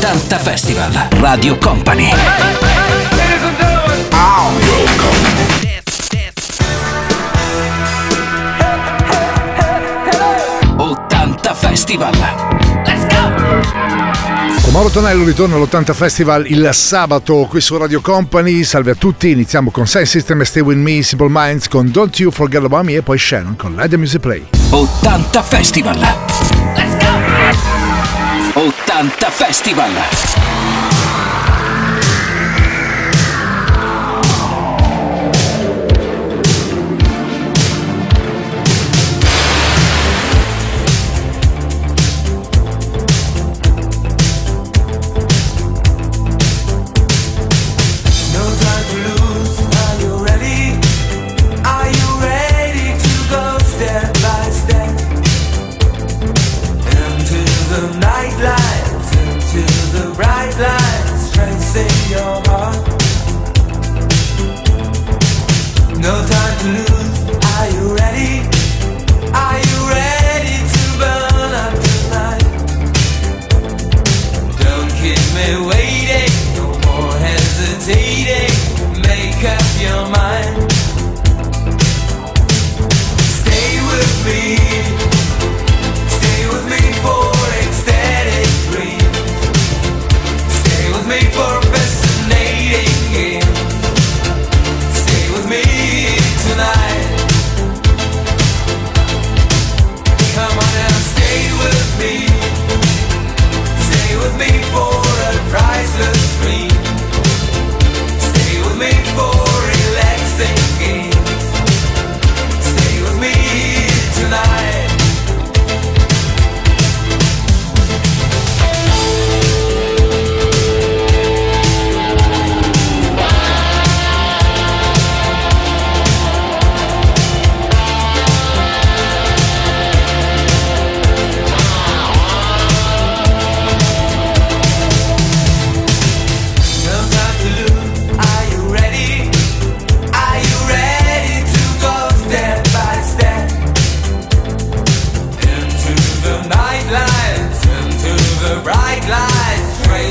80 Festival Radio Company. 80 Festival. Let's go! Mauro Tonello ritorna all'80 Festival il sabato qui su Radio Company. Salve a tutti, iniziamo con Science System e Stay With Me, Simple Minds con Don't You Forget About Me e poi Shannon con The Music Play. 80 Festival. Let's go! Fanta Festival. me.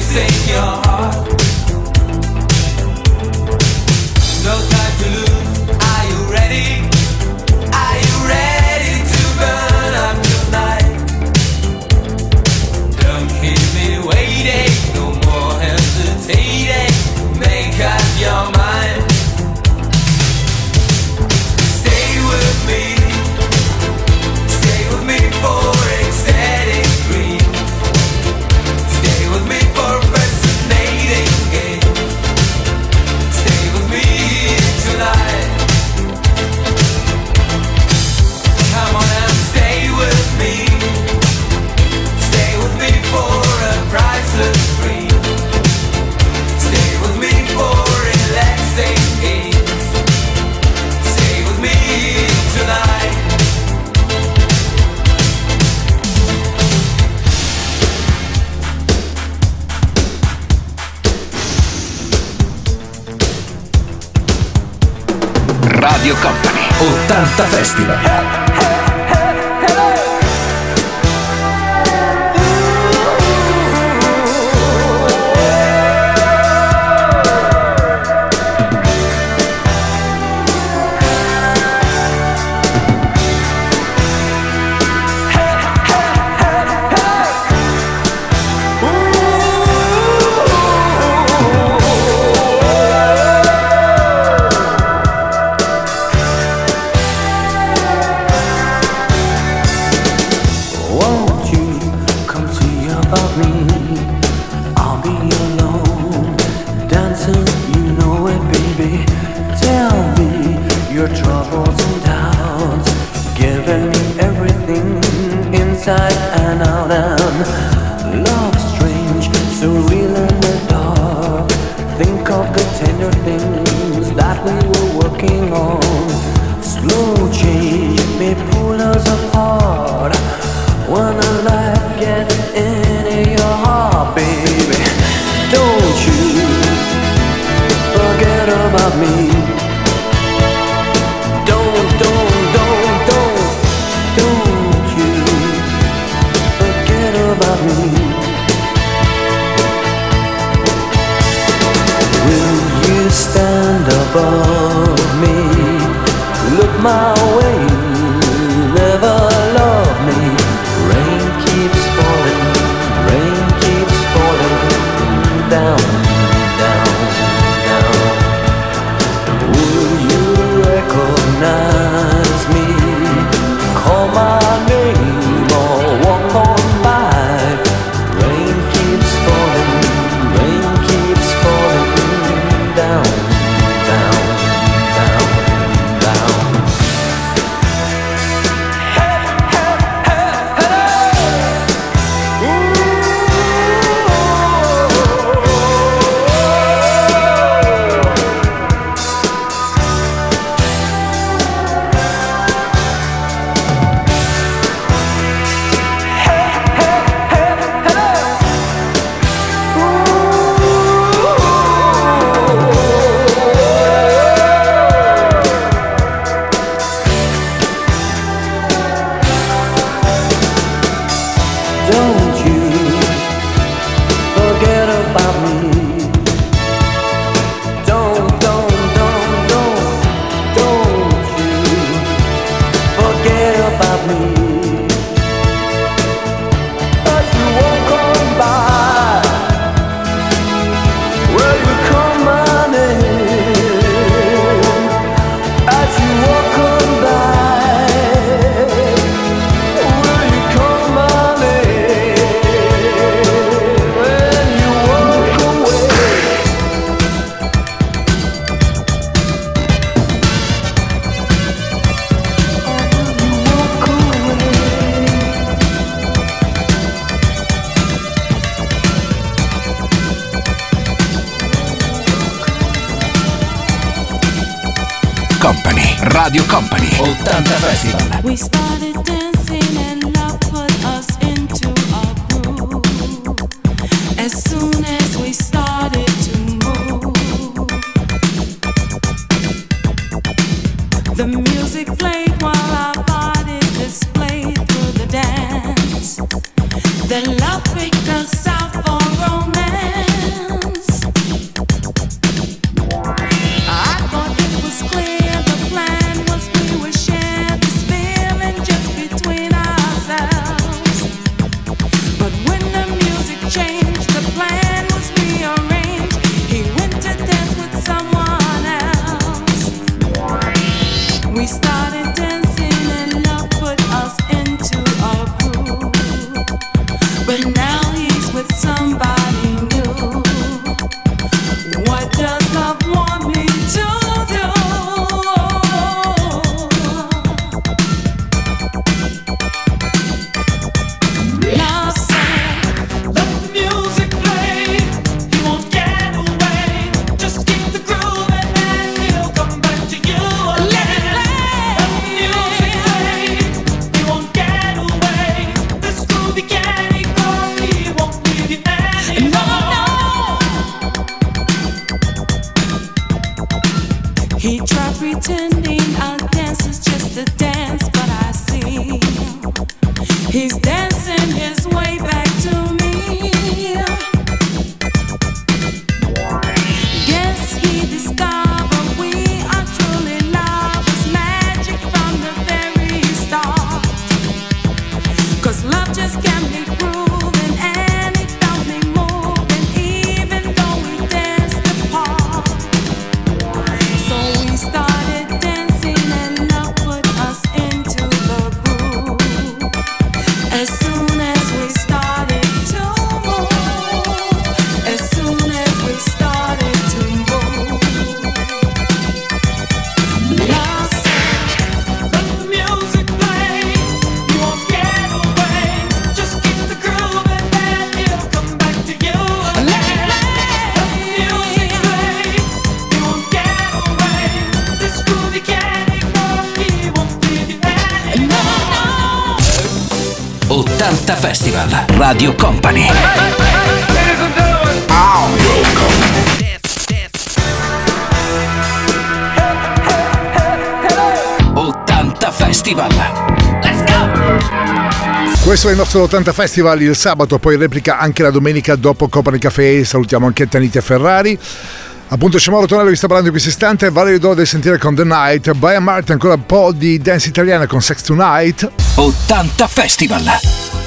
sing your heart. festival. stand above me. Look my way. Il nostro 80 Festival il sabato, poi replica anche la domenica dopo Copa del Caffè. Salutiamo anche Tanita Ferrari. Appunto Sciamoro Tonello vi sta parlando in questo istante, Valerio Dode sentire con The Night, Brian Martin ancora un po' di dance italiana con Sex Tonight. 80 Festival!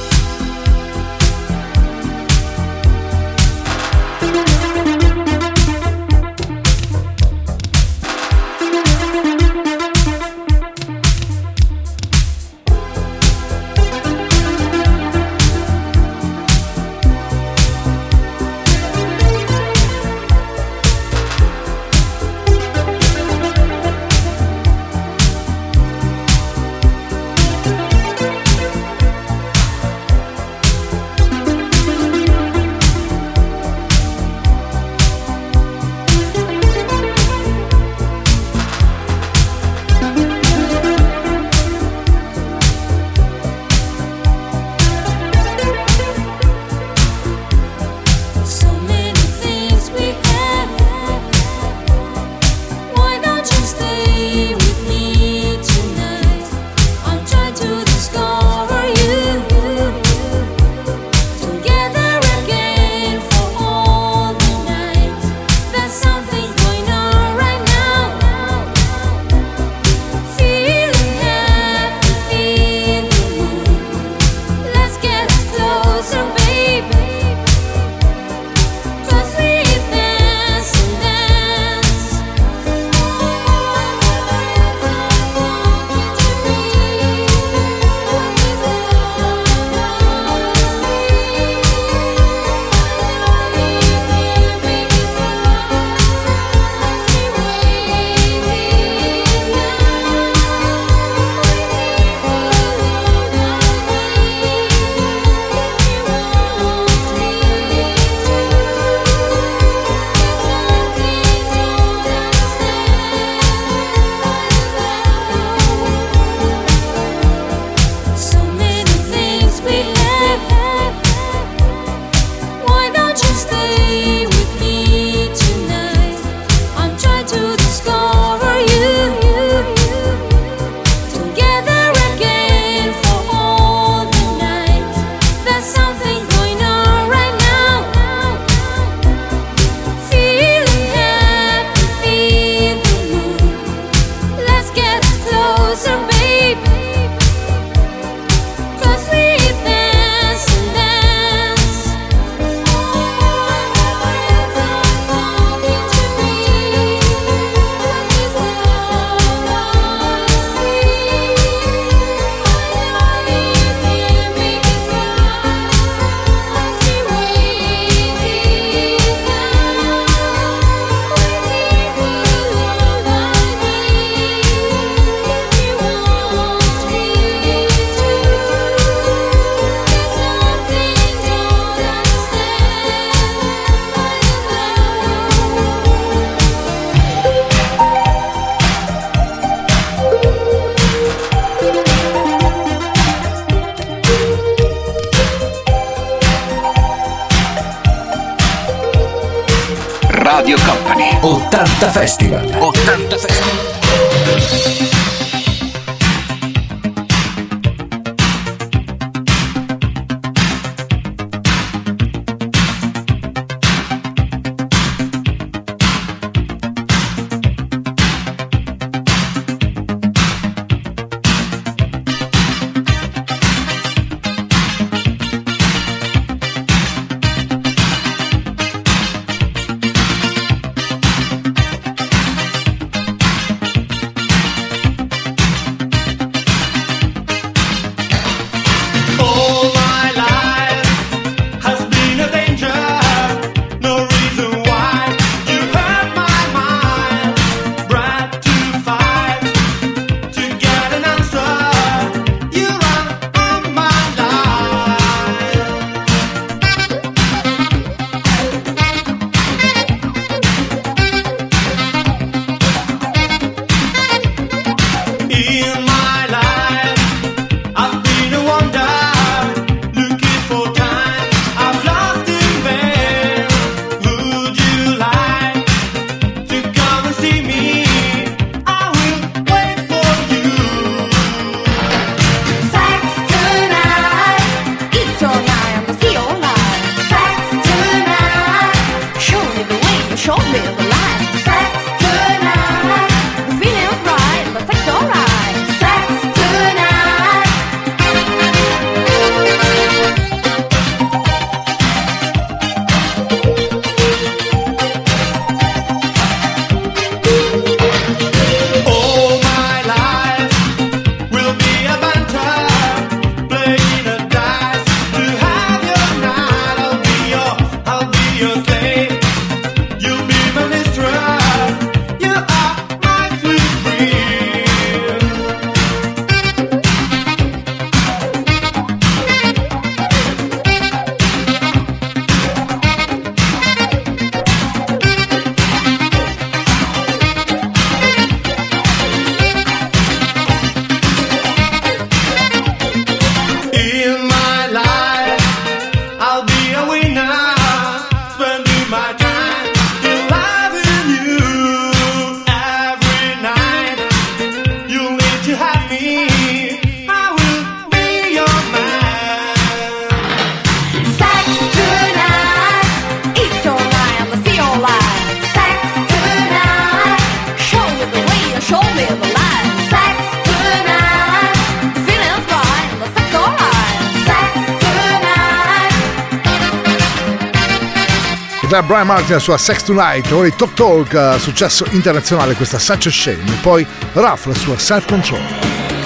da Brian Martin la sua Sex Tonight, poi i Talk Talk, eh, successo internazionale questa Such a Shame, e poi Ruff la sua Self Control.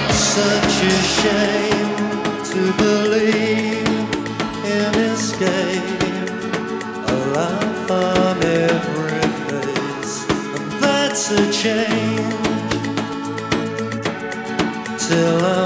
Such a shame to believe in escape A life on every face And that's a change Till I'm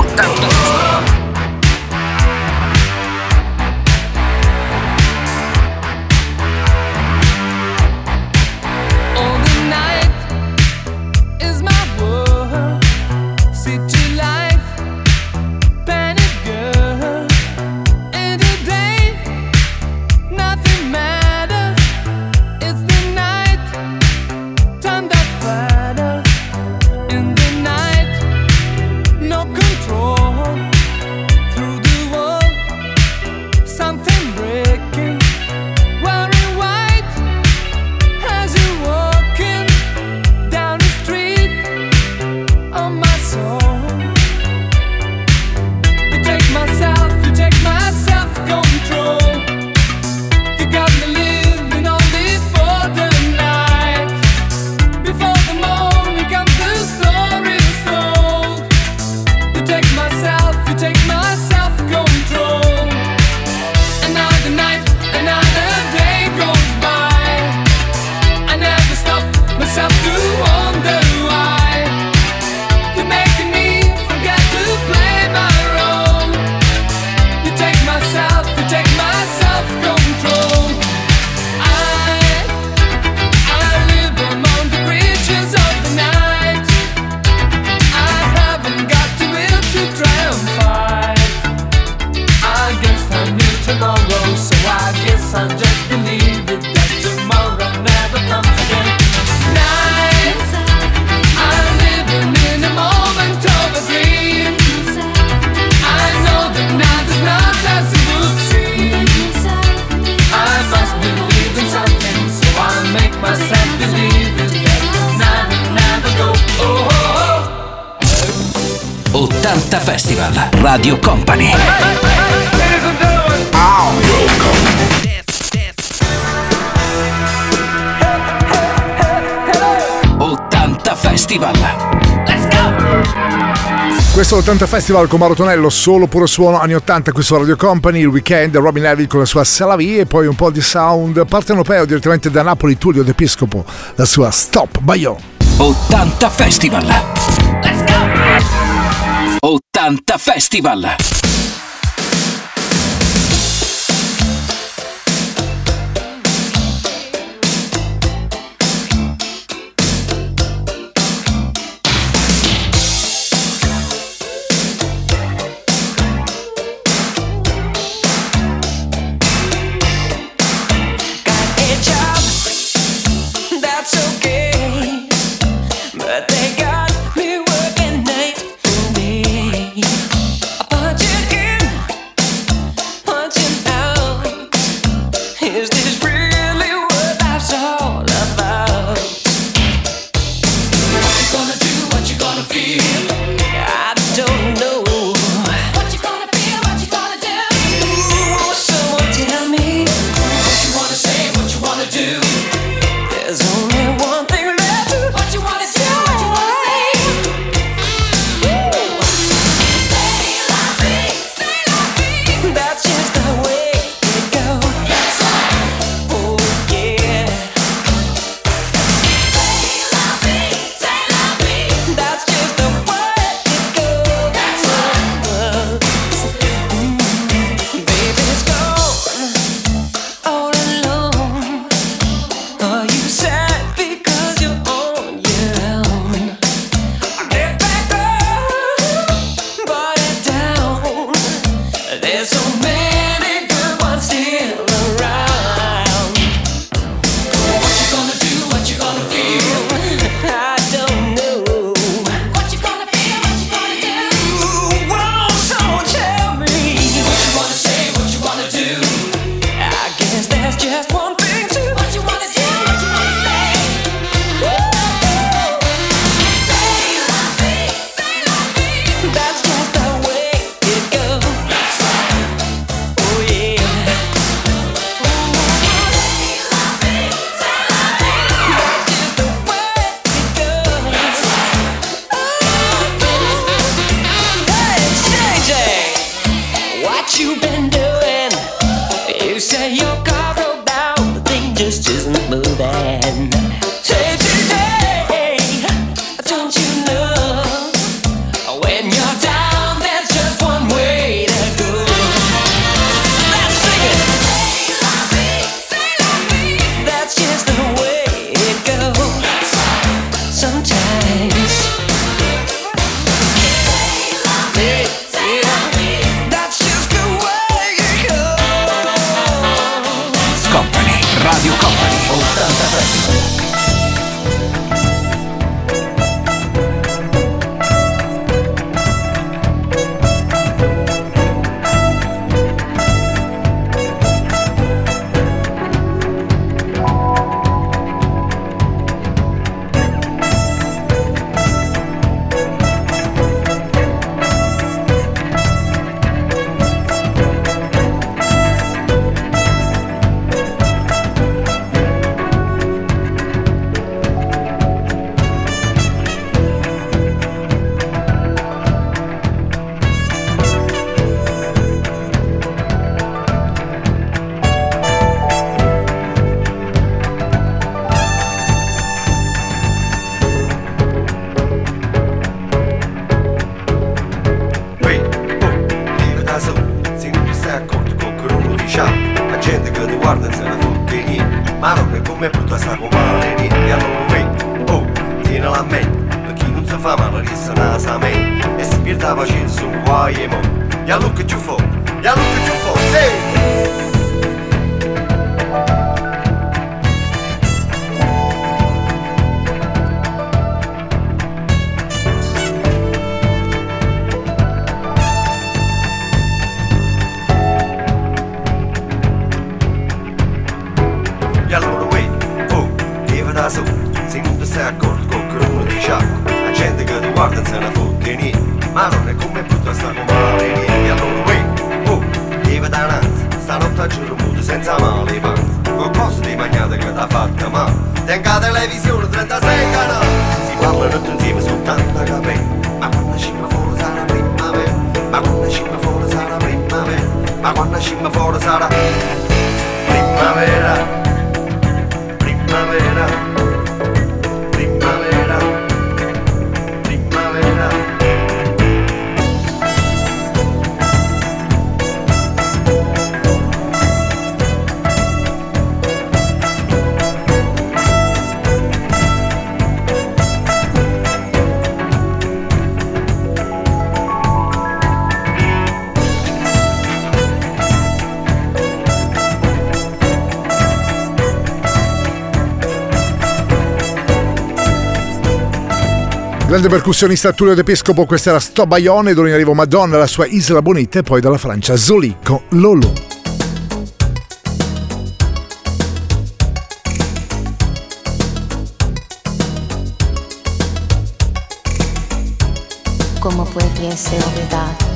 Festival. Let's go! Questo 80 Festival con Marotonello, solo puro suono anni 80 qui su Radio Company, il weekend, Robin Neville con la sua Sala V e poi un po' di sound partenopeo direttamente da Napoli, Tullio d'Episcopo, la sua Stop Bayon. 80 Festival. Let's go! 80 Festival. パンなしまフォル Grande percussionista Tullio D'Episcopo, questa era Sto Baione, d'ora arrivo Madonna, la sua Isla Bonita e poi dalla Francia Zolico Lolo. Come puoi essere olvidado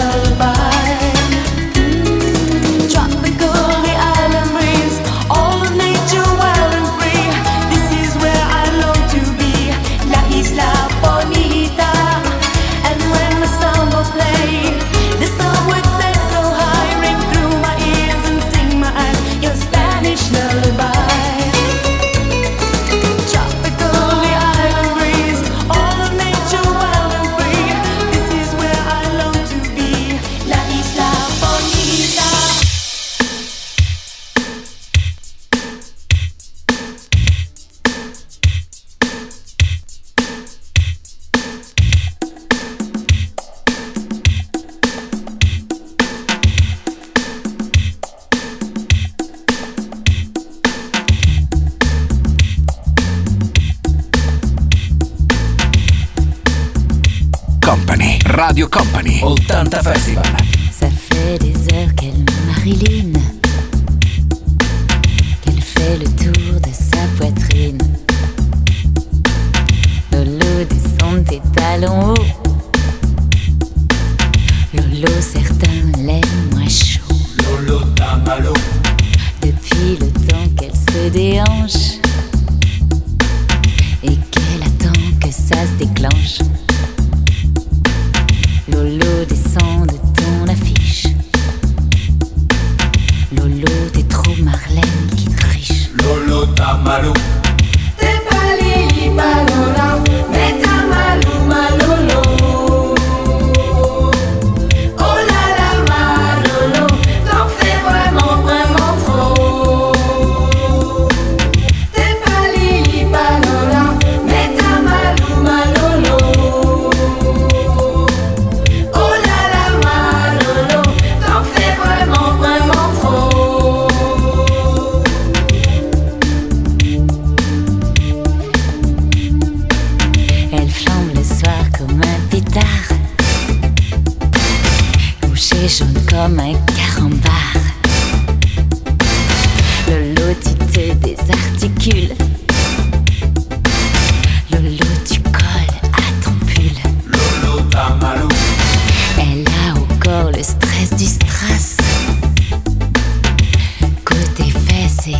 lullaby certains l'aiment moins chaud. Lolo Tamalo. Depuis le temps qu'elle se déhanche. Stress du strass. Côté fesses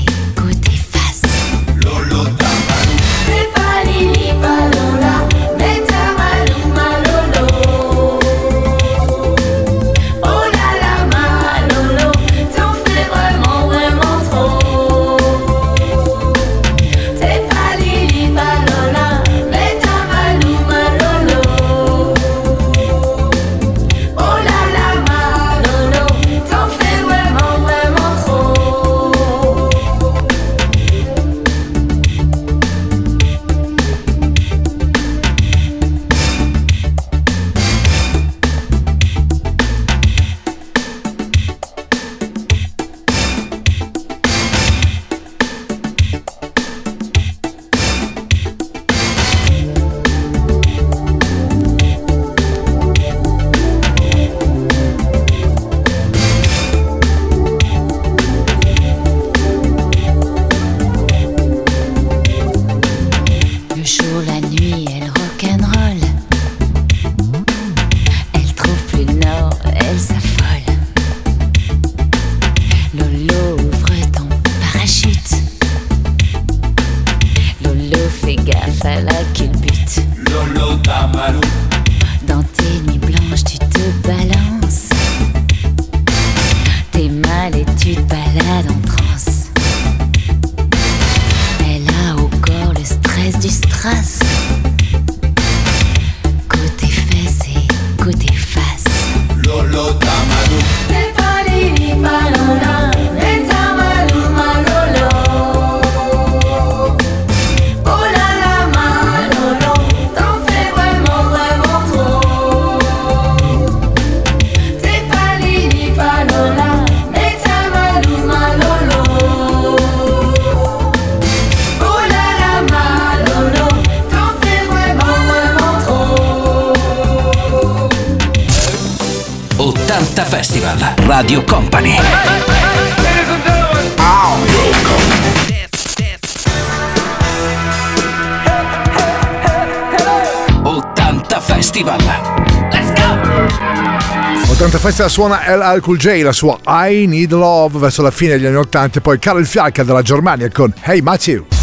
80 Festival suona LL Cool J, la sua I Need Love verso la fine degli anni 80 e poi Karel Fialka della Germania con Hey Matthew.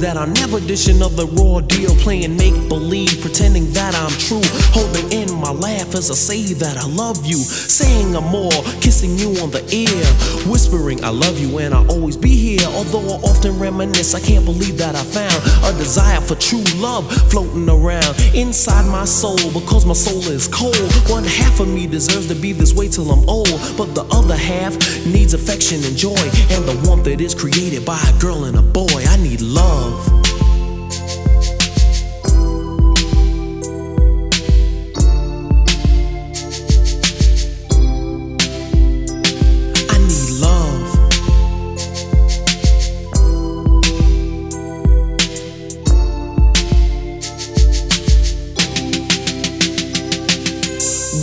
that I'm never dishing of the raw deal, playing make believe, pretending that I'm true. Holding in my laugh as I say that I love you, saying I'm more, kissing you on the ear, whispering I love you and I'll always be here. Although I often reminisce, I can't believe that I found a desire for true love floating around inside my soul because my soul is cold. One half of me deserves to be this way till I'm old, but the other half needs affection and joy and the warmth that is created by a girl and a boy. I need love love.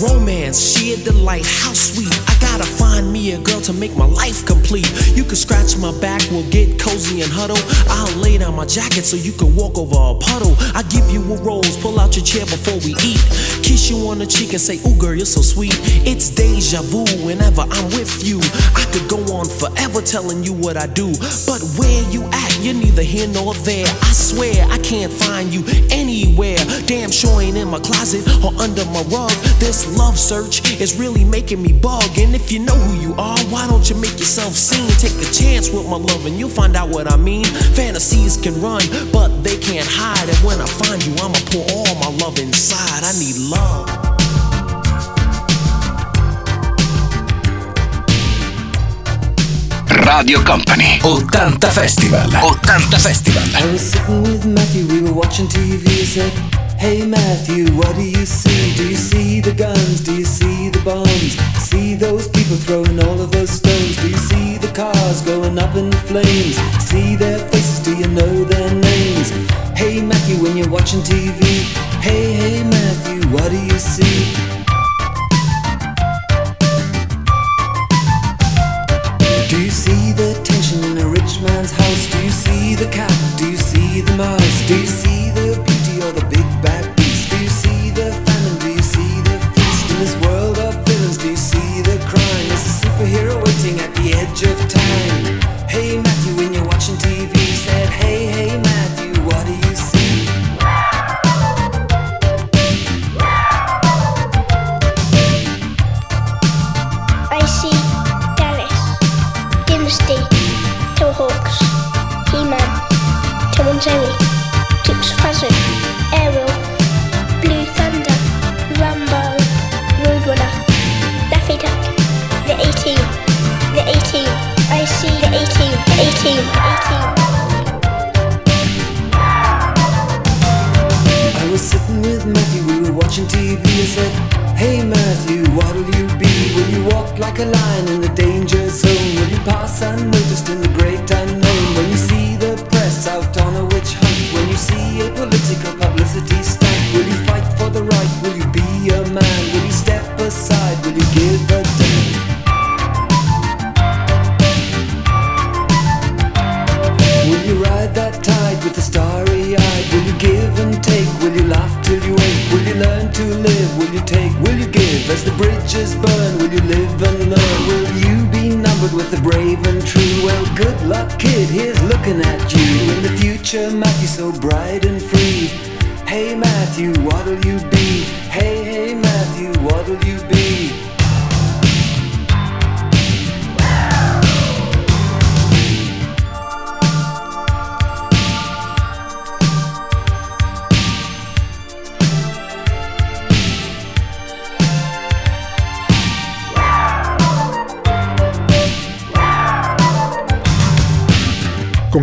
romance, sheer delight, how sweet a girl to make my life complete. You can scratch my back, we'll get cozy and huddle. I'll lay down my jacket so you can walk over a puddle. I give you a rose, pull out your chair before we eat. Kiss you on the cheek and say, Ooh, girl, you're so sweet. It's deja vu whenever I'm with you. I could go on forever telling you what I do. But where you at, you're neither here nor there. I swear I can't find you anywhere. Damn sure ain't in my closet or under my rug. This love search is really making me bug. And if you know who you are, why don't you make yourself seen? Take a chance with my love and you'll find out what I mean. Fantasies can run, but they can't hide. And when I find you, I'ma pour all my love inside. I need love. Radio Company 80 Festival 80 Festival I was sitting with Matthew, we were watching TV. He said, Hey Matthew, what do you see? Do you see the guns? Do you see the bombs? See those people throwing all of those stones? Do you see the cars going up in flames? See their faces? Do you know their names? Hey Matthew, when you're watching TV. Hey, hey Matthew, what do you see?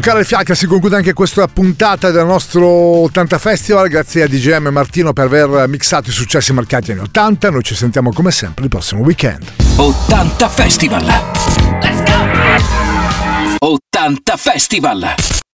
Con Carl Fiacca si conclude anche questa puntata del nostro 80 Festival. Grazie a DJM e Martino per aver mixato i successi marcati anni 80. Noi ci sentiamo come sempre il prossimo weekend. 80 Festival Let's go 80 Festival